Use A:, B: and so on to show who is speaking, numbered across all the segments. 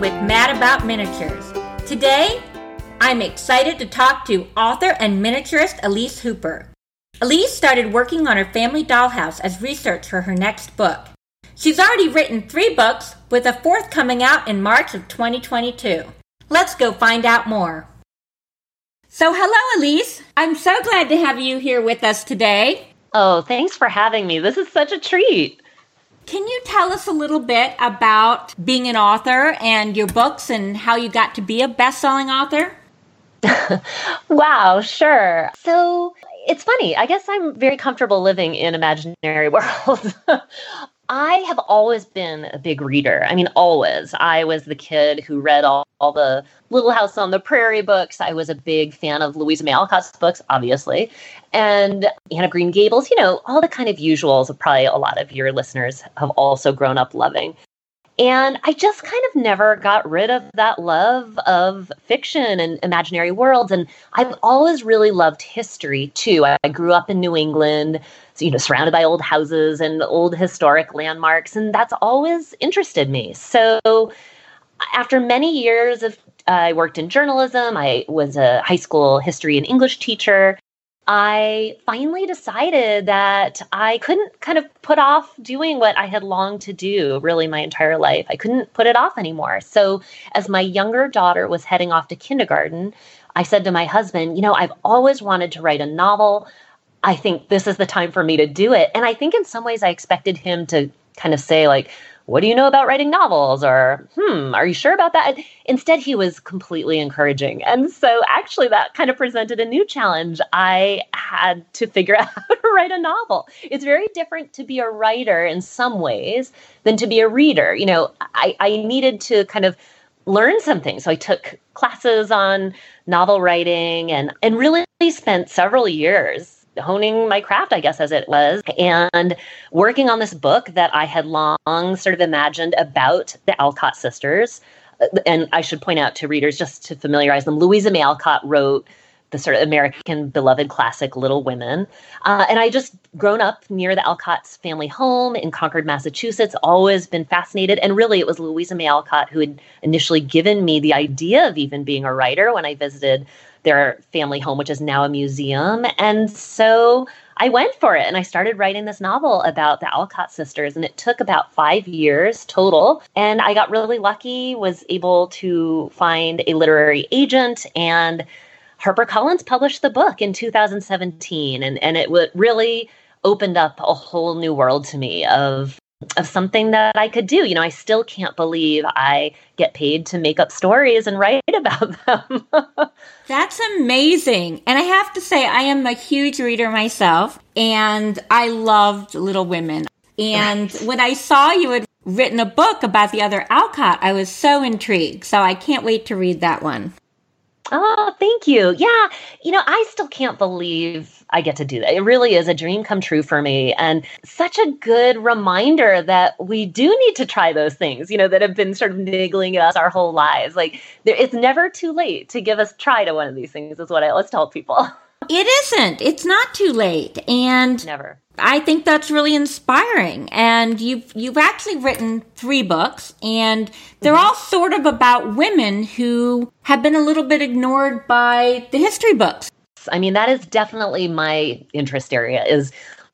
A: with Mad About Miniatures. Today, I'm excited to talk to author and miniaturist Elise Hooper. Elise started working on her family dollhouse as research for her next book. She's already written three books, with a fourth coming out in March of 2022. Let's go find out more. So, hello, Elise. I'm so glad to have you here with us today.
B: Oh, thanks for having me. This is such a treat.
A: Can you tell us a little bit about being an author and your books and how you got to be a best selling author?
B: wow, sure. So it's funny. I guess I'm very comfortable living in imaginary worlds. I have always been a big reader. I mean, always. I was the kid who read all, all, the Little House on the Prairie books. I was a big fan of Louisa May Alcott's books, obviously, and Anne of Green Gables, you know, all the kind of usuals probably a lot of your listeners have also grown up loving. And I just kind of never got rid of that love of fiction and imaginary worlds. And I've always really loved history too. I, grew up in New England, you know, surrounded by old houses and old historic landmarks, and that's always interested me. So after many years of uh, I worked in journalism. I was a high school history and English teacher. I finally decided that I couldn't kind of put off doing what I had longed to do really my entire life. I couldn't put it off anymore. So, as my younger daughter was heading off to kindergarten, I said to my husband, You know, I've always wanted to write a novel. I think this is the time for me to do it. And I think in some ways I expected him to kind of say, like, what do you know about writing novels? Or, hmm, are you sure about that? Instead, he was completely encouraging. And so, actually, that kind of presented a new challenge. I had to figure out how to write a novel. It's very different to be a writer in some ways than to be a reader. You know, I, I needed to kind of learn something. So I took classes on novel writing and, and really spent several years honing my craft, I guess, as it was, and working on this book that I had long sort of imagined about the Alcott sisters. And I should point out to readers, just to familiarize them, Louisa May Alcott wrote the sort of American beloved classic Little Women. Uh, and I just grown up near the Alcott's family home in Concord, Massachusetts, always been fascinated. And really, it was Louisa May Alcott who had initially given me the idea of even being a writer when I visited their family home, which is now a museum. And so I went for it and I started writing this novel about the Alcott sisters. And it took about five years total. And I got really lucky, was able to find a literary agent and HarperCollins published the book in 2017. And, and it w- really opened up a whole new world to me of of something that I could do. You know, I still can't believe I get paid to make up stories and write about them.
A: That's amazing. And I have to say, I am a huge reader myself, and I loved Little Women. And when I saw you had written a book about the other Alcott, I was so intrigued. So I can't wait to read that one.
B: Oh, thank you. Yeah. You know, I still can't believe I get to do that. It really is a dream come true for me. And such a good reminder that we do need to try those things, you know, that have been sort of niggling at us our whole lives. Like, there, it's never too late to give us try to one of these things, is what I always tell people.
A: It isn't. It's not too late. And
B: never.
A: I think that's really inspiring. And you've you've actually written three books, and they're mm-hmm. all sort of about women who have been a little bit ignored by the history books.
B: I mean, that is definitely my interest area is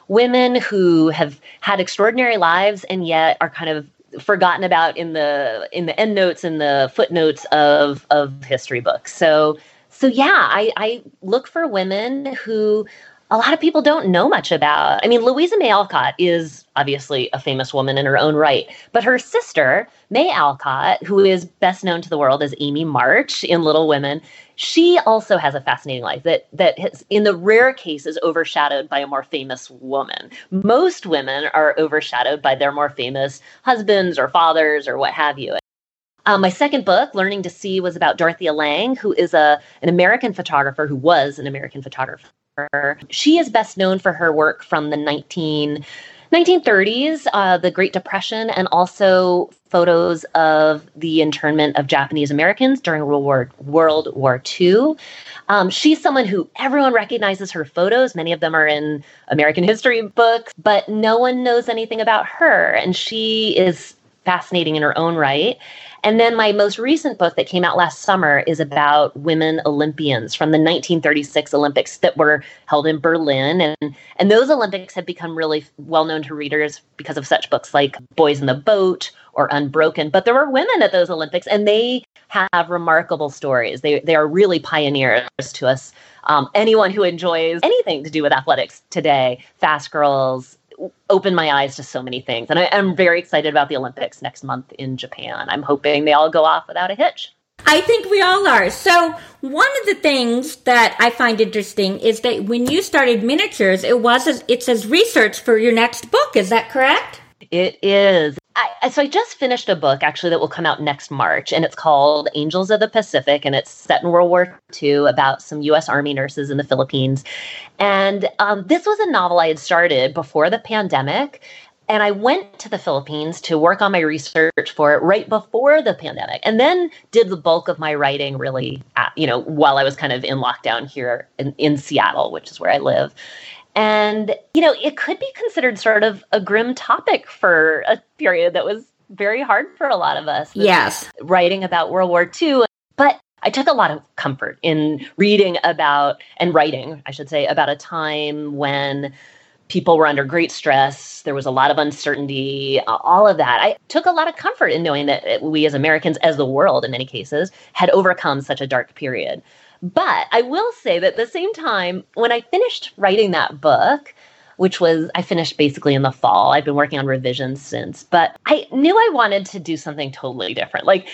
B: women who have had extraordinary lives and yet are kind of forgotten about in the in the endnotes and the footnotes of of history books. So so yeah, I, I look for women who a lot of people don't know much about. I mean, Louisa May Alcott is obviously a famous woman in her own right, but her sister, May Alcott, who is best known to the world as Amy March in Little Women, she also has a fascinating life that that has, in the rare cases overshadowed by a more famous woman. Most women are overshadowed by their more famous husbands or fathers or what have you. Um, my second book, Learning to See, was about Dorothea Lange, who is a an American photographer who was an American photographer she is best known for her work from the 19, 1930s, uh, the Great Depression, and also photos of the internment of Japanese Americans during World War, World War II. Um, she's someone who everyone recognizes her photos. Many of them are in American history books, but no one knows anything about her. And she is fascinating in her own right. And then my most recent book that came out last summer is about women Olympians from the 1936 Olympics that were held in Berlin. And, and those Olympics have become really well known to readers because of such books like Boys in the Boat or Unbroken. But there were women at those Olympics and they have remarkable stories. They, they are really pioneers to us. Um, anyone who enjoys anything to do with athletics today, Fast Girls, opened my eyes to so many things. And I, am very excited about the Olympics next month in Japan. I'm hoping they all go off without a hitch.
A: I think we all are. So, one of the things that I find interesting is that when you started miniatures, it was as, it's as research for your next book. Is that correct?
B: It is. I, so I just finished a book actually that will come out next March, and it's called Angels of the Pacific, and it's set in World War II about some U.S. Army nurses in the Philippines. And um, this was a novel I had started before the pandemic, and I went to the Philippines to work on my research for it right before the pandemic, and then did the bulk of my writing really, at, you know, while I was kind of in lockdown here in, in Seattle, which is where I live. And, you know, it could be considered sort of a grim topic for a period that was very hard for a lot of us.
A: Yes.
B: Writing about World War II. But I took a lot of comfort in reading about and writing, I should say, about a time when people were under great stress. There was a lot of uncertainty, all of that. I took a lot of comfort in knowing that uh, we as Americans, as the world in many cases, had overcome such a dark period. But I will say that at the same time, when I finished writing that book, which was I finished basically in the fall. I've been working on revisions since, but I knew I wanted to do something totally different. Like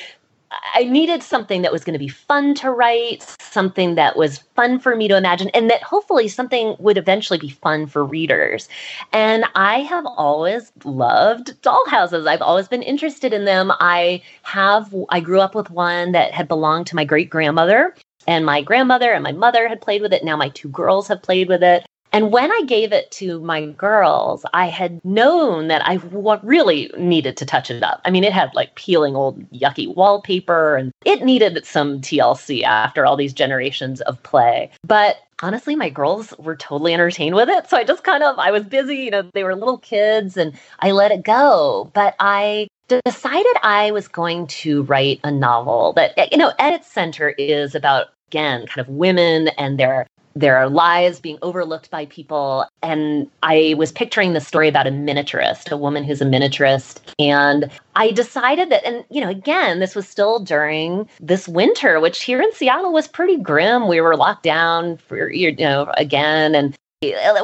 B: I needed something that was going to be fun to write, something that was fun for me to imagine, and that hopefully something would eventually be fun for readers. And I have always loved dollhouses. I've always been interested in them. I have, I grew up with one that had belonged to my great grandmother. And my grandmother and my mother had played with it. Now my two girls have played with it. And when I gave it to my girls, I had known that I really needed to touch it up. I mean, it had like peeling old yucky wallpaper and it needed some TLC after all these generations of play. But honestly, my girls were totally entertained with it. So I just kind of, I was busy, you know, they were little kids and I let it go. But I decided I was going to write a novel that, you know, at its center is about, again, kind of women and their their lives being overlooked by people. And I was picturing the story about a miniaturist, a woman who's a miniaturist. And I decided that, and you know, again, this was still during this winter, which here in Seattle was pretty grim. We were locked down for, you know, again. And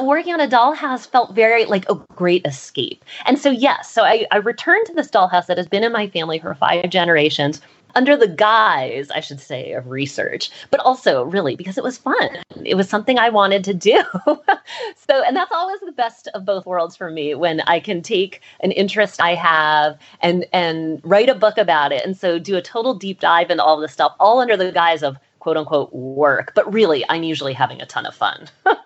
B: working on a dollhouse felt very like a great escape. And so, yes, so I, I returned to this dollhouse that has been in my family for five generations under the guise, I should say, of research, but also really because it was fun. It was something I wanted to do. so, and that's always the best of both worlds for me when I can take an interest I have and and write a book about it. And so do a total deep dive into all this stuff, all under the guise of quote unquote work. But really, I'm usually having a ton of fun.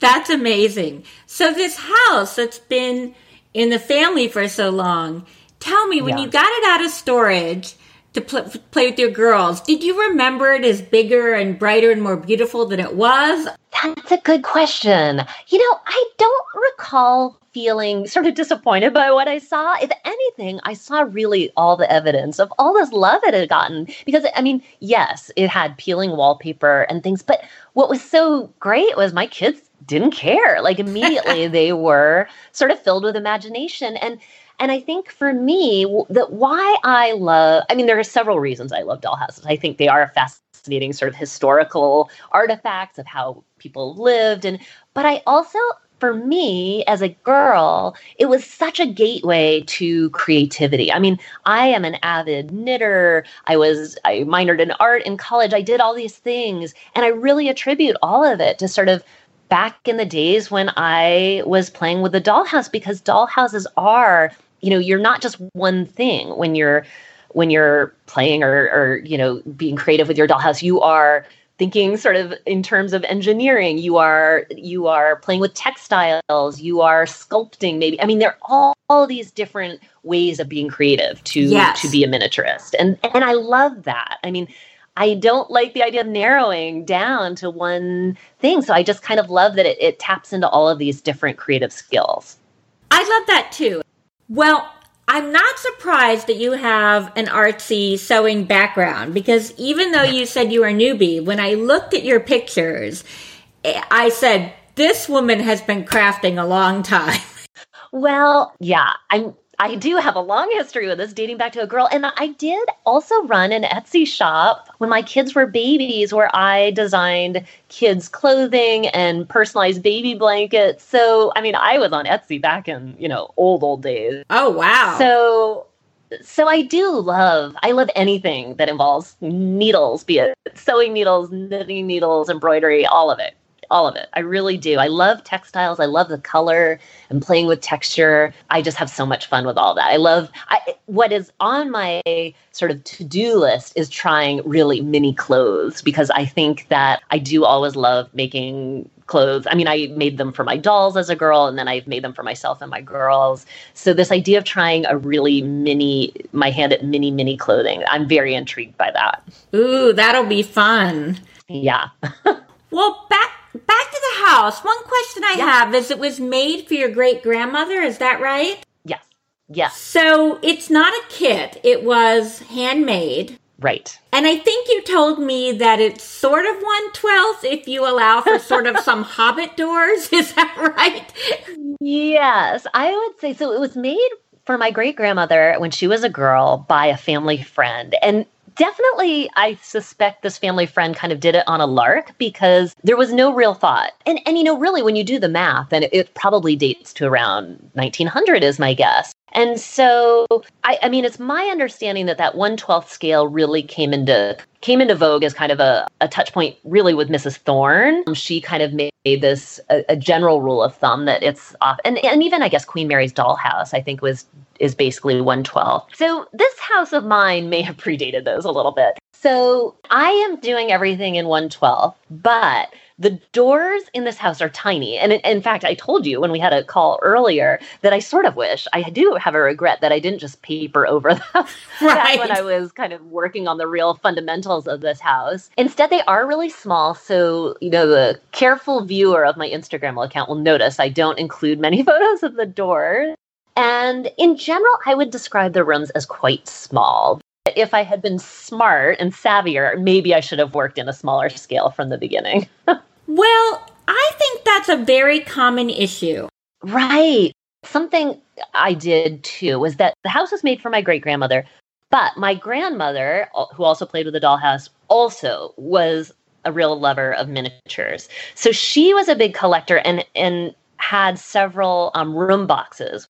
A: That's amazing. So this house that's been in the family for so long, tell me when yeah. you got it out of storage to pl- play with your girls, did you remember it as bigger and brighter and more beautiful than it was?
B: That's a good question. You know, I don't recall feeling sort of disappointed by what I saw. If anything, I saw really all the evidence of all this love it had gotten. Because, I mean, yes, it had peeling wallpaper and things, but what was so great was my kids didn't care. Like immediately they were sort of filled with imagination. And and I think for me, that why I love, I mean, there are several reasons I love dollhouses. I think they are a fascinating sort of historical artifacts of how people lived. And, but I also, for me as a girl, it was such a gateway to creativity. I mean, I am an avid knitter. I was, I minored in art in college. I did all these things. And I really attribute all of it to sort of back in the days when I was playing with the dollhouse because dollhouses are, you know, you're not just one thing when you're when you're playing or, or you know being creative with your dollhouse. You are thinking sort of in terms of engineering. You are you are playing with textiles. You are sculpting. Maybe I mean there are all, all these different ways of being creative to yes. to be a miniaturist, and and I love that. I mean I don't like the idea of narrowing down to one thing. So I just kind of love that it, it taps into all of these different creative skills.
A: I love that too. Well, I'm not surprised that you have an artsy sewing background because even though you said you were a newbie, when I looked at your pictures, eh, I said, this woman has been crafting a long time.
B: Well, yeah, I'm I do have a long history with this dating back to a girl. And I did also run an Etsy shop when my kids were babies where I designed kids' clothing and personalized baby blankets. So, I mean, I was on Etsy back in, you know, old, old days.
A: Oh, wow.
B: So, so I do love I love anything that involves needles, be it sewing needles, knitting needles, embroidery, all of it all of it. I really do. I love textiles. I love the color and playing with texture. I just have so much fun with all that. I love I, what is on my sort of to do list is trying really mini clothes because I think that I do always love making clothes. I mean, I made them for my dolls as a girl, and then I've made them for myself and my girls. So, this idea of trying a really mini, my hand at mini, mini clothing, I'm very intrigued by that.
A: Ooh, that'll be fun.
B: Yeah.
A: well, back back to the house. One question I have is it was made for your great grandmother, is that right?
B: Yes. Yes.
A: So it's not a kit, it was handmade.
B: Right.
A: And I think you told me that it's sort of one twelfth if you allow for sort of some hobbit doors. Is that right?
B: Yes, I would say so. It was made for my great grandmother when she was a girl by a family friend. And definitely I suspect this family friend kind of did it on a lark because there was no real thought. And and you know really when you do the math and it, it probably dates to around 1900 is my guess. And so, I, I mean, it's my understanding that that one twelfth scale really came into came into vogue as kind of a, a touch point, really, with Mrs. Thorne. Um, she kind of made this a, a general rule of thumb that it's off, and and even I guess Queen Mary's dollhouse, I think, was is basically 112. So this house of mine may have predated those a little bit. So I am doing everything in 112, but the doors in this house are tiny. And in fact, I told you when we had a call earlier that I sort of wish I do have a regret that I didn't just paper over them right. when I was kind of working on the real fundamentals of this house. Instead, they are really small. So, you know, the careful viewer of my Instagram account will notice I don't include many photos of the doors. And in general, I would describe the rooms as quite small. If I had been smart and savvier, maybe I should have worked in a smaller scale from the beginning.
A: Well, I think that's a very common issue.
B: Right. Something I did too was that the house was made for my great grandmother, but my grandmother, who also played with the dollhouse, also was a real lover of miniatures. So she was a big collector and and had several um, room boxes.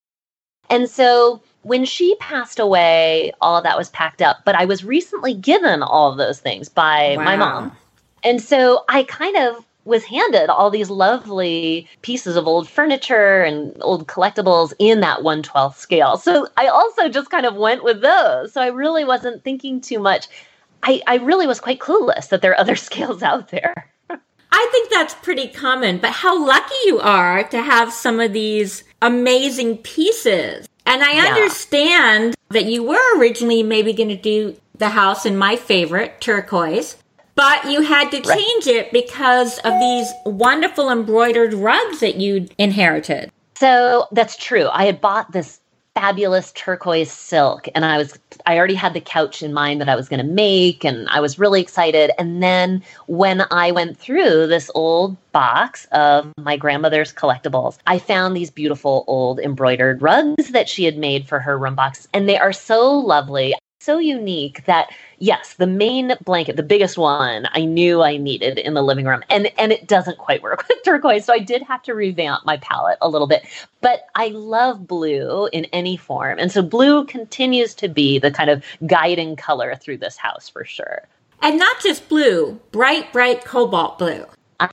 B: And so when she passed away, all that was packed up. But I was recently given all of those things by wow. my mom. And so I kind of was handed all these lovely pieces of old furniture and old collectibles in that 112th scale. So I also just kind of went with those. So I really wasn't thinking too much. I, I really was quite clueless that there are other scales out there.
A: I think that's pretty common, but how lucky you are to have some of these amazing pieces. And I yeah. understand that you were originally maybe going to do the house in my favorite, turquoise. But you had to change it because of these wonderful embroidered rugs that you inherited.
B: So that's true. I had bought this fabulous turquoise silk and I was I already had the couch in mind that I was going to make and I was really excited. And then when I went through this old box of my grandmother's collectibles I found these beautiful old embroidered rugs that she had made for her room box and they are so lovely so unique that yes, the main blanket, the biggest one, I knew I needed in the living room, and and it doesn't quite work with turquoise, so I did have to revamp my palette a little bit. But I love blue in any form, and so blue continues to be the kind of guiding color through this house for sure.
A: And not just blue, bright, bright cobalt blue.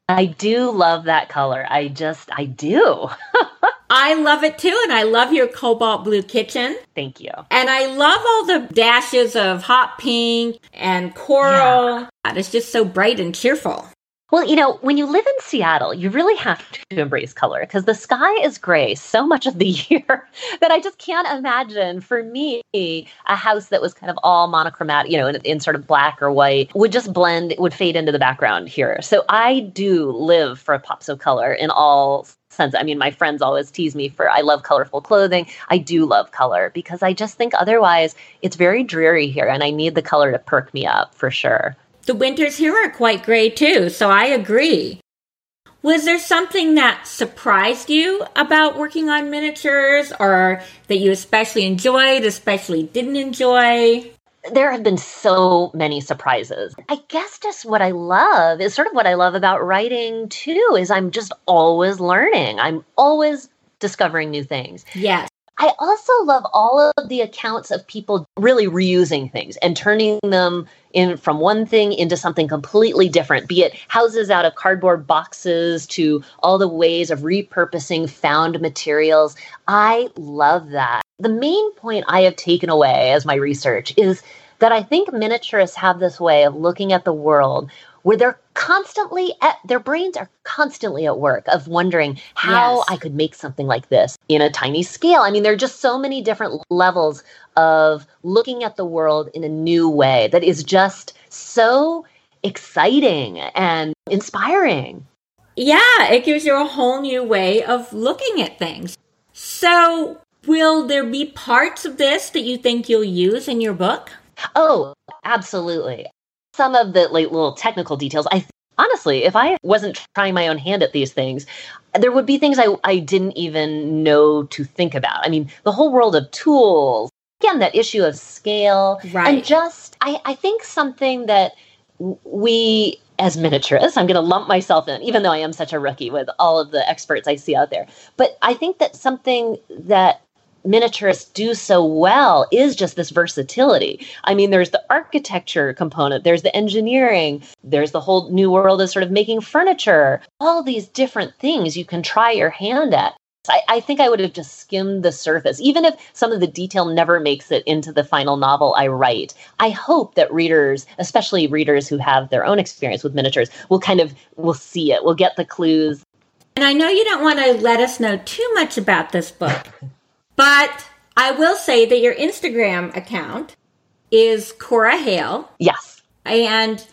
B: I do love that color. I just, I do.
A: I love it too, and I love your cobalt blue kitchen.
B: Thank you.
A: And I love all the dashes of hot pink and coral. Yeah. It's just so bright and cheerful.
B: Well, you know, when you live in Seattle, you really have to embrace color because the sky is gray so much of the year that I just can't imagine for me a house that was kind of all monochromatic, you know, in, in, sort of black or white would just blend, would fade into the background here. So I do live for pops of color in all sense. I mean, my friends always tease me for I love colorful clothing. I do love color because I just think otherwise it's very dreary here and I need the color to perk me up for sure.
A: The winters here are quite gray too, so I agree. Was there something that surprised you about working on miniatures or that you especially enjoyed, especially didn't enjoy?
B: There have been so many surprises. I guess just what I love is sort of what I love about writing too is I'm just always learning. I'm always discovering new things.
A: Yes.
B: I also love all of the accounts of people really reusing things and turning them in from one thing into something completely different, be it houses out of cardboard boxes to all the ways of repurposing found materials. I love that. The main point I have taken away as my research is that I think miniaturists have this way of looking at the world where they're constantly at their brains are constantly at work of wondering how yes. I could make something like this in a tiny scale. I mean, there are just so many different levels of looking at the world in a new way that is just so exciting and inspiring.
A: Yeah, it gives you a whole new way of looking at things. So, will there be parts of this that you think you'll use in your book?
B: Oh, absolutely some of the like little technical details. I honestly, if I wasn't trying my own hand at these things, there would be things I, I didn't even know to think about. I mean, the whole world of tools, again, that issue of scale,
A: right.
B: and just, I, I think something that we as miniaturists, I'm going to lump myself in, even though I am such a rookie with all of the experts I see out there. But I think that something that miniaturists do so well is just this versatility. I mean, there's the architecture component, there's the engineering, there's the whole new world of sort of making furniture, all these different things you can try your hand at. I, I, think I would have just skimmed the surface, even if some of the detail never makes it into the final novel I write. I hope that readers, especially readers who have their own experience with miniatures, will kind of will see it, will get the clues.
A: And I know you don't want to let us know too much about this book, But I will say that your Instagram account is Cora Hale.
B: Yes.
A: And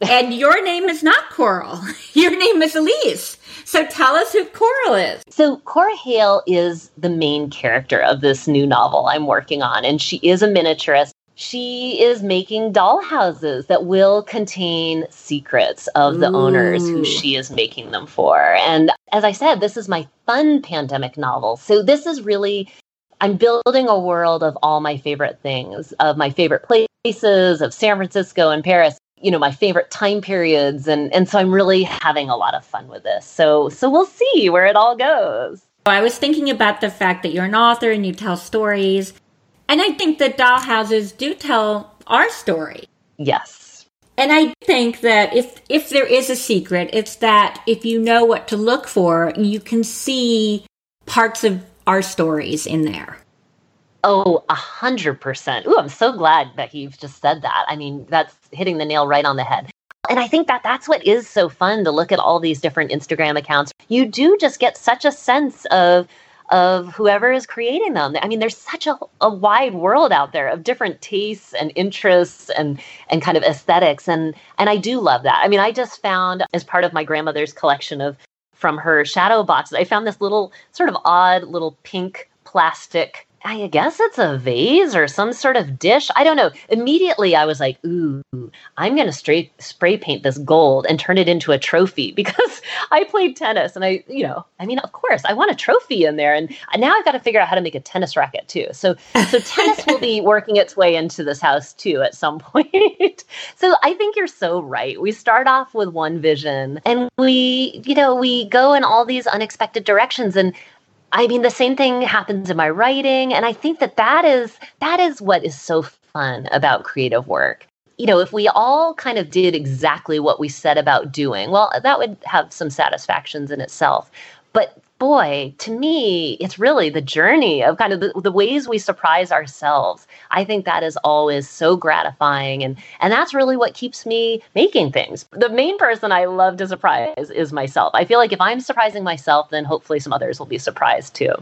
A: and your name is not Coral. Your name is Elise. So tell us who Coral is.
B: So Cora Hale is the main character of this new novel I'm working on, and she is a miniaturist. She is making doll houses that will contain secrets of the Ooh. owners who she is making them for. And as I said, this is my fun pandemic novel. So this is really I'm building a world of all my favorite things, of my favorite places, of San Francisco and Paris, you know, my favorite time periods and and so I'm really having a lot of fun with this. So so we'll see where it all goes.
A: I was thinking about the fact that you're an author and you tell stories. And I think that dollhouses do tell our story.
B: Yes.
A: And I think that if if there is a secret, it's that if you know what to look for, you can see parts of our stories in there.
B: Oh, a hundred percent. Ooh, I'm so glad that you've just said that. I mean, that's hitting the nail right on the head. And I think that that's what is so fun to look at all these different Instagram accounts. You do just get such a sense of of whoever is creating them. I mean, there's such a, a wide world out there of different tastes and interests and and kind of aesthetics. And and I do love that. I mean, I just found as part of my grandmother's collection of from her shadow boxes, I found this little sort of odd little pink plastic I guess it's a vase or some sort of dish. I don't know. Immediately, I was like, "Ooh, I'm going to spray spray paint this gold and turn it into a trophy." Because I played tennis, and I, you know, I mean, of course, I want a trophy in there, and now I've got to figure out how to make a tennis racket too. So, so tennis will be working its way into this house too at some point. so, I think you're so right. We start off with one vision, and we, you know, we go in all these unexpected directions, and I mean, the same thing happens in my writing. And I think that that is, that is what is so fun about creative work. You know, if we all kind of did exactly what we said about doing, well, that would have some satisfactions in itself. But boy, to me, it's really the journey of kind of the, the, ways we surprise ourselves. I think that is always so gratifying. And, and that's really what keeps me making things. The main person I love to surprise is myself. I feel like if I'm surprising myself, then hopefully some others will be surprised too.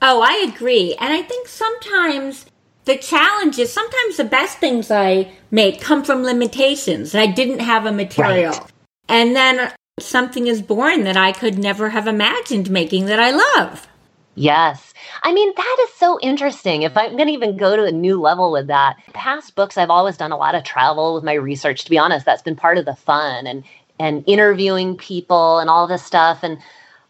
A: Oh, I agree. And I think sometimes the challenge is sometimes the best things I make come from limitations. I didn't have a material. Right. And then something is born that I could never have imagined making that I love.
B: Yes. I mean, that is so interesting. If I'm going to even go to a new level with that, past books, I've always done a lot of travel with my research. To be honest, that's been part of the fun and, and interviewing people and all this stuff. And,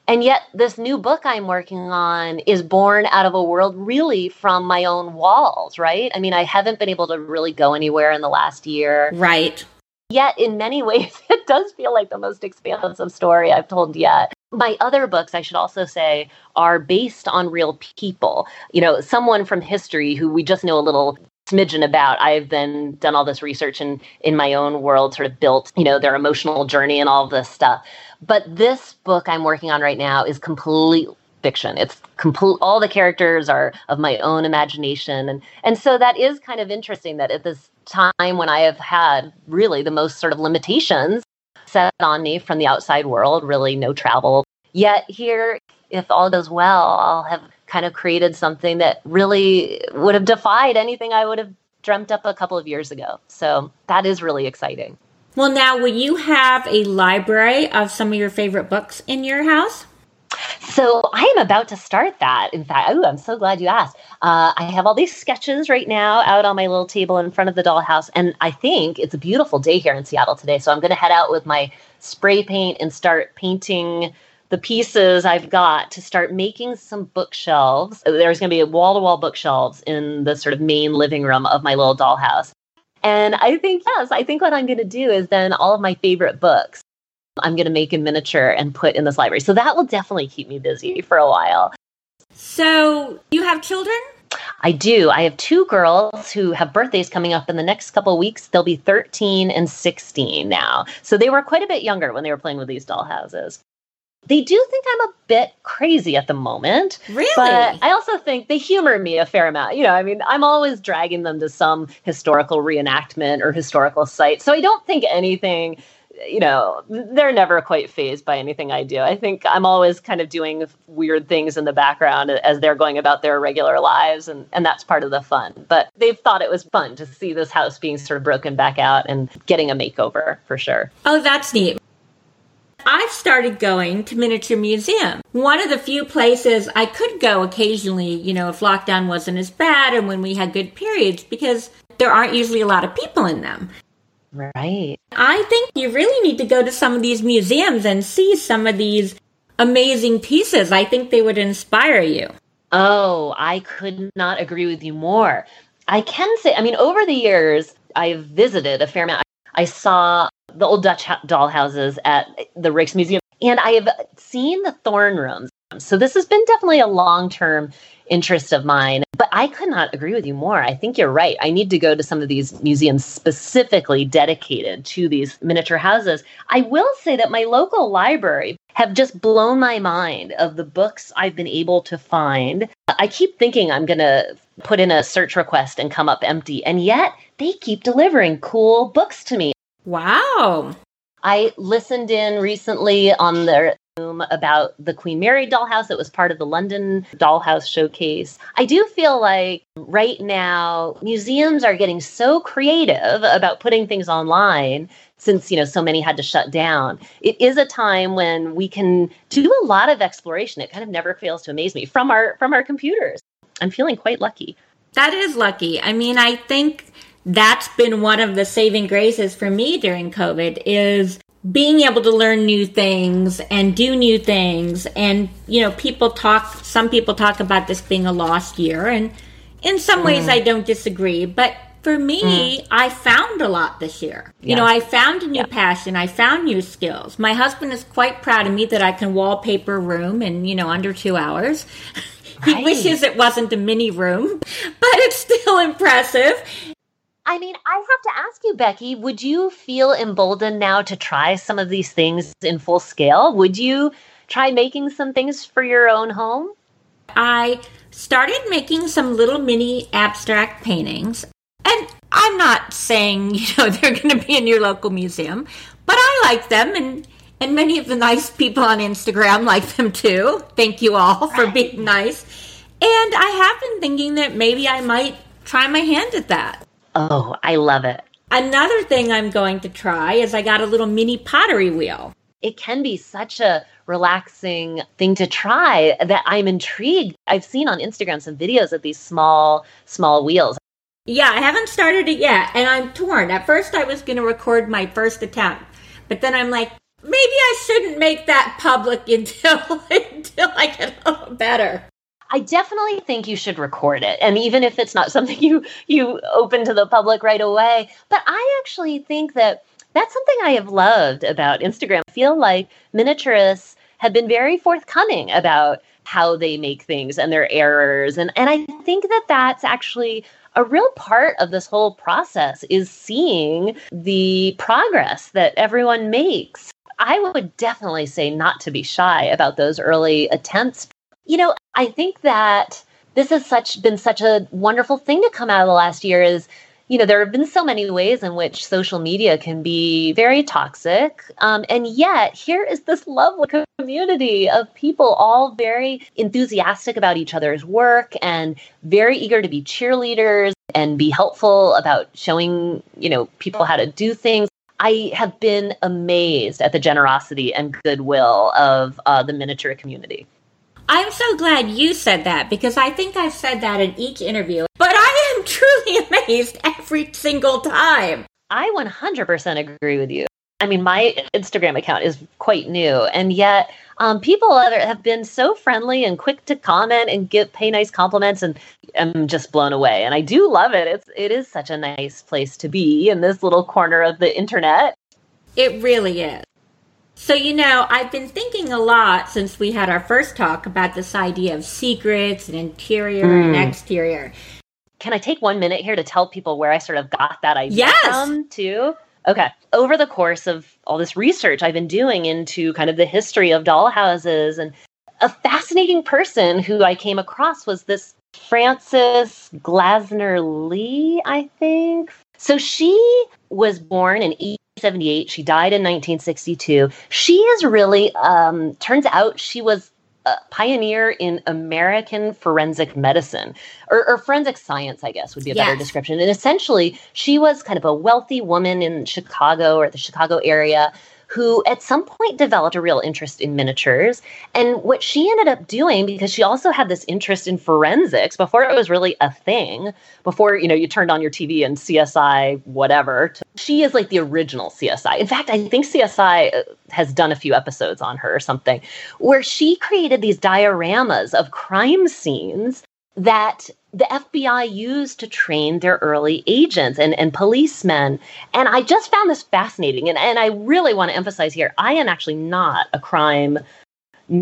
B: and yet, this new book I'm working on is born out of a world really from my own walls, right? I mean, I haven't been able to really go anywhere in the last year.
A: Right.
B: Yet, in many ways, it does feel like the most expansive story I've told yet. My other books, I should also say, are based on real people. You know, someone from history who we just know a little smidgen about. I've then done all this research and in my own world sort of built, you know, their emotional journey and all this stuff. But this book I'm working on right now is complete fiction. It's complete all the characters are of my own imagination and and so that is kind of interesting that at this time when I have had really the most sort of limitations set on me from the outside world, really no travel. Yet here, if all goes well, I'll have kind of created something that really would have defied anything I would have dreamt up a couple of years ago. So that is really exciting.
A: Well, now, will you have a library of some of your favorite books in your house?
B: So I am about to start that. In fact, oh, I'm so glad you asked. Uh, I have all these sketches right now out on my little table in front of the dollhouse, and I think it's a beautiful day here in Seattle today. So I'm going to head out with my spray paint and start painting the pieces I've got to start making some bookshelves. There's going to be wall to wall bookshelves in the sort of main living room of my little dollhouse. And I think, yes, I think what I'm going to do is then all of my favorite books I'm going to make in miniature and put in this library. So that will definitely keep me busy for a while.
A: So, you have children?
B: I do. I have two girls who have birthdays coming up in the next couple of weeks. They'll be 13 and 16 now. So they were quite a bit younger when they were playing with these dollhouses. They do think I'm a bit crazy at the moment.
A: Really?
B: But I also think they humor me a fair amount. You know, I mean, I'm always dragging them to some historical reenactment or historical site. So I don't think anything you know, they're never quite phased by anything I do. I think I'm always kind of doing weird things in the background as they're going about their regular lives, and, and that's part of the fun. But they've thought it was fun to see this house being sort of broken back out and getting a makeover for sure.
A: Oh, that's neat. I've started going to Miniature Museum. One of the few places I could go occasionally, you know, if lockdown wasn't as bad and when we had good periods, because there aren't usually a lot of people in them.
B: Right.
A: I think you really need to go to some of these museums and see some of these amazing pieces. I think they would inspire you.
B: Oh, I could not agree with you more. I can say, I mean, over the years, I've visited a fair amount. I saw the old Dutch dollhouses at the Rijksmuseum, and I have seen the Thorne Rooms. So this has been definitely a long term interest of mine. But I could not agree with you more. I think you're right. I need to go to some of these museums specifically dedicated to these miniature houses. I will say that my local library have just blown my mind of the books I've been able to find. I keep thinking I'm going to put in a search request and come up empty, and yet they keep delivering cool books to me.
A: Wow.
B: I listened in recently on their about the Queen Mary dollhouse. It was part of the London Dollhouse Showcase. I do feel like right now museums are getting so creative about putting things online since you know so many had to shut down. It is a time when we can do a lot of exploration. It kind of never fails to amaze me from our from our computers. I'm feeling quite lucky.
A: That is lucky. I mean, I think that's been one of the saving graces for me during COVID is being able to learn new things and do new things and you know people talk some people talk about this being a lost year and in some ways mm. i don't disagree but for me mm. i found a lot this year yeah. you know i found a new yeah. passion i found new skills my husband is quite proud of me that i can wallpaper a room in you know under two hours he right. wishes it wasn't a mini room but it's still impressive
B: I mean, I have to ask you, Becky, would you feel emboldened now to try some of these things in full scale? Would you try making some things for your own home?
A: I started making some little mini abstract paintings. And I'm not saying, you know, they're going to be in your local museum, but I like them and and many of the nice people on Instagram like them too. Thank you all for being nice. And I have been thinking that maybe I might try my hand at that.
B: Oh, I love it.
A: Another thing I'm going to try is I got a little mini pottery wheel.
B: It can be such a relaxing thing to try that I'm intrigued. I've seen on Instagram some videos of these small, small wheels.
A: Yeah, I haven't started it yet, and I'm torn. At first, I was going to record my first attempt, but then I'm like, maybe I shouldn't make that public until until I get a little better.
B: I definitely think you should record it. And even if it's not something you you open to the public right away, but I actually think that that's something I have loved about Instagram. I feel like miniaturists have been very forthcoming about how they make things and their errors and and I think that that's actually a real part of this whole process is seeing the progress that everyone makes. I would definitely say not to be shy about those early attempts. You know, I think that this has such been such a wonderful thing to come out of the last year is you know there have been so many ways in which social media can be very toxic um, and yet here is this lovely community of people all very enthusiastic about each other's work and very eager to be cheerleaders and be helpful about showing you know people how to do things I have been amazed at the generosity and goodwill of uh, the miniature community.
A: I'm so glad you said that because I think I've said that in each interview. But I am truly amazed every single time.
B: I 100% agree with you. I mean, my Instagram account is quite new, and yet um, people have been so friendly and quick to comment and give pay nice compliments, and I'm just blown away. And I do love it. It's it is such a nice place to be in this little corner of the internet.
A: It really is. So, you know, I've been thinking a lot since we had our first talk about this idea of secrets and interior mm. and exterior.
B: Can I take one minute here to tell people where I sort of got that idea
A: yes.
B: from, too? Okay. Over the course of all this research I've been doing into kind of the history of dollhouses, and a fascinating person who I came across was this Frances Glessner Lee, I think. So she was born in 1878. She died in 1962. She is really, um, turns out, she was a pioneer in American forensic medicine or, or forensic science, I guess would be a yes. better description. And essentially, she was kind of a wealthy woman in Chicago or the Chicago area who at some point developed a real interest in miniatures. And what she ended up doing, because she also had this interest in forensics before it was really a thing, before you know you turned on your TV and CSI whatever. She is like the original CSI. In fact, I think CSI uh, has done a few episodes on her or something, where she created these dioramas of crime scenes that the FBI used to train their early agents and, and policemen. And I just found this fascinating. And, and I really want to emphasize here I am actually not a crime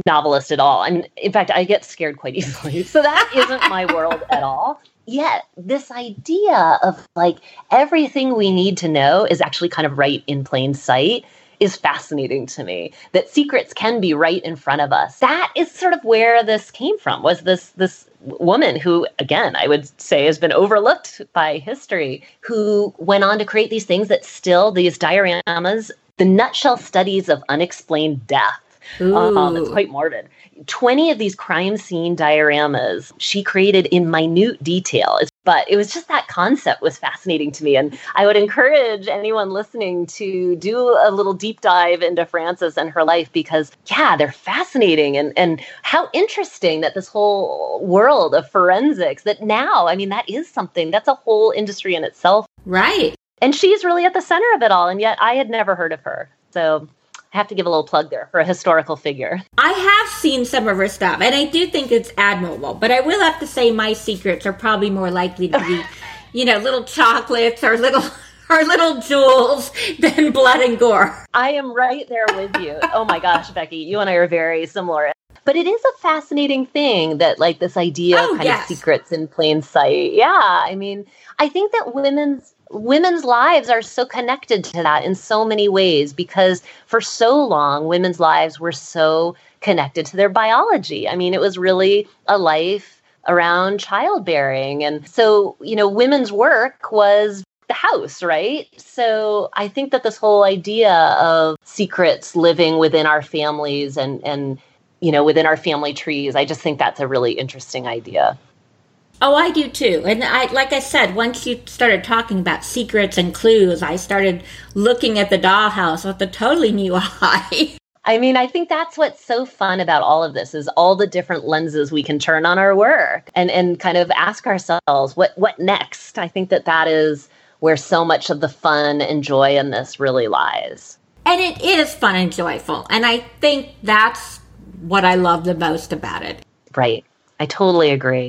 B: novelist at all. Mean, in fact, I get scared quite easily. So that isn't my world at all. Yet, this idea of like everything we need to know is actually kind of right in plain sight is fascinating to me that secrets can be right in front of us. That is sort of where this came from was this this woman who again i would say has been overlooked by history who went on to create these things that still these dioramas the nutshell studies of unexplained death um, it's quite morbid. 20 of these crime scene dioramas she created in minute detail. But it was just that concept was fascinating to me. And I would encourage anyone listening to do a little deep dive into Frances and her life because, yeah, they're fascinating. And, and how interesting that this whole world of forensics, that now, I mean, that is something, that's a whole industry in itself.
A: Right.
B: And she's really at the center of it all. And yet I had never heard of her. So have to give a little plug there for a historical figure.
A: I have seen some of her stuff, and I do think it's admirable. But I will have to say, my secrets are probably more likely to be, you know, little chocolates or little or little jewels than blood and gore.
B: I am right there with you. oh my gosh, Becky, you and I are very similar. But it is a fascinating thing that, like, this idea oh, of kind yes. of secrets in plain sight. Yeah, I mean, I think that women's women's lives are so connected to that in so many ways because for so long, women's lives were so connected to their biology. I mean, it was really a life around childbearing. And so, you know, women's work was the house, right? So I think that this whole idea of secrets living within our families and, and, you know, within our family trees, I just think that's a really interesting idea.
A: Oh, I do too. And I like I said, once you started talking about secrets and clues, I started looking at the dollhouse with a totally new eye.
B: I mean, I think that's what's so fun about all of this is all the different lenses we can turn on our work and and kind of ask ourselves what what next. I think that that is where so much of the fun and joy in this really lies.
A: And it is fun and joyful. And I think that's what I love the most about it.
B: Right. I totally agree.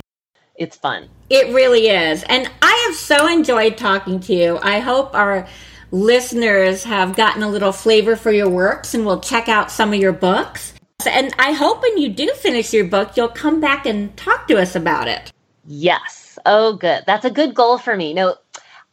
B: It's fun.
A: It really is. And I have so enjoyed talking to you. I hope our listeners have gotten a little flavor for your works and will check out some of your books. And I hope when you do finish your book, you'll come back and talk to us about it.
B: Yes. Oh, good. That's a good goal for me. No,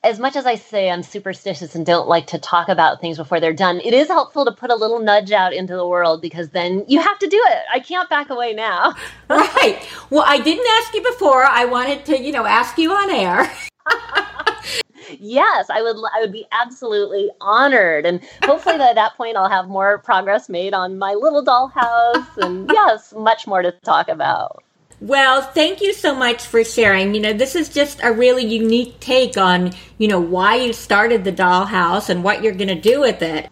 B: as much as I say I'm superstitious and don't like to talk about things before they're done, it is helpful to put a little nudge out into the world because then you have to do it. I can't back away now.
A: right. Well, I didn't ask you before. I wanted to, you know, ask you on air.
B: yes, I would I would be absolutely honored and hopefully by that point I'll have more progress made on my little dollhouse and yes, much more to talk about.
A: Well, thank you so much for sharing. You know, this is just a really unique take on, you know, why you started the dollhouse and what you're going to do with it.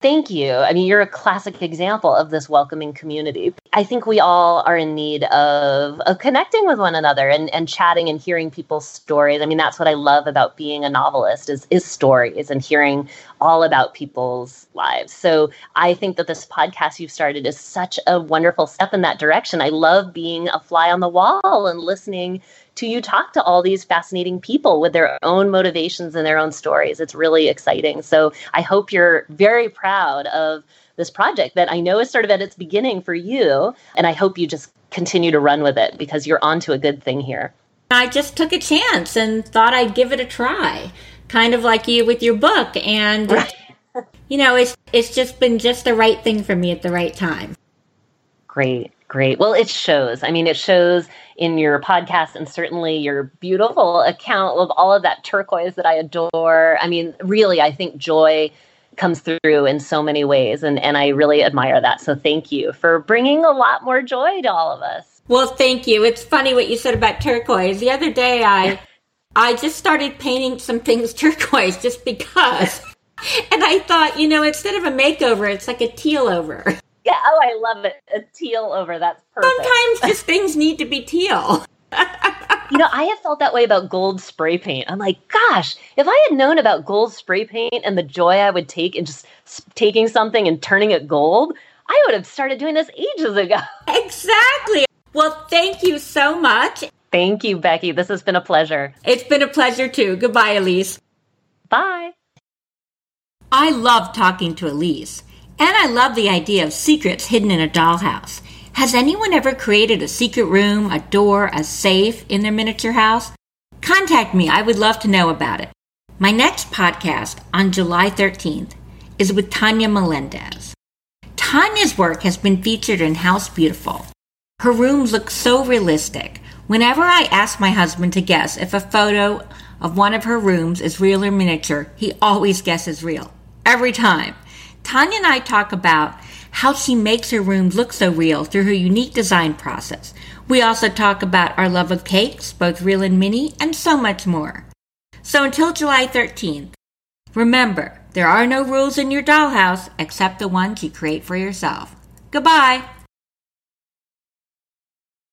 B: Thank you. I mean, you're a classic example of this welcoming community. I think we all are in need of, of connecting with one another and, and chatting and hearing people's stories. I mean, that's what I love about being a novelist is, is stories and hearing all about people's lives. So I think that this podcast you've started is such a wonderful step in that direction. I love being a fly on the wall and listening to you talk to all these fascinating people with their own motivations and their own stories. It's really exciting. So I hope you're very proud of this project that I know is sort of at its beginning for you. And I hope you just continue to run with it because you're onto a good thing here.
A: I just took a chance and thought I'd give it a try, kind of like you with your book. And, right. you know, it's, it's just been just the right thing for me at the right time.
B: Great. Great. Well, it shows. I mean, it shows in your podcast and certainly your beautiful account of all of that turquoise that I adore. I mean, really, I think joy comes through in so many ways and and I really admire that. So thank you for bringing a lot more joy to all of us.
A: Well, thank you. It's funny what you said about turquoise. The other day I I just started painting some things turquoise just because. and I thought, you know, instead of a makeover, it's like a teal over.
B: Yeah, oh, I love it. A teal over. That's perfect.
A: Sometimes just things need to be teal.
B: you know, I have felt that way about gold spray paint. I'm like, gosh, if I had known about gold spray paint and the joy I would take in just taking something and turning it gold, I would have started doing this ages ago.
A: Exactly. Well, thank you so much.
B: Thank you, Becky. This has been a pleasure.
A: It's been a pleasure too. Goodbye, Elise.
B: Bye.
A: I love talking to Elise. And I love the idea of secrets hidden in a dollhouse. Has anyone ever created a secret room, a door, a safe in their miniature house? Contact me, I would love to know about it. My next podcast on July 13th is with Tanya Melendez. Tanya's work has been featured in House Beautiful. Her rooms look so realistic. Whenever I ask my husband to guess if a photo of one of her rooms is real or miniature, he always guesses real. Every time. Tanya and I talk about how she makes her rooms look so real through her unique design process. We also talk about our love of cakes, both real and mini, and so much more. So until July 13th, remember, there are no rules in your dollhouse except the ones you create for yourself. Goodbye!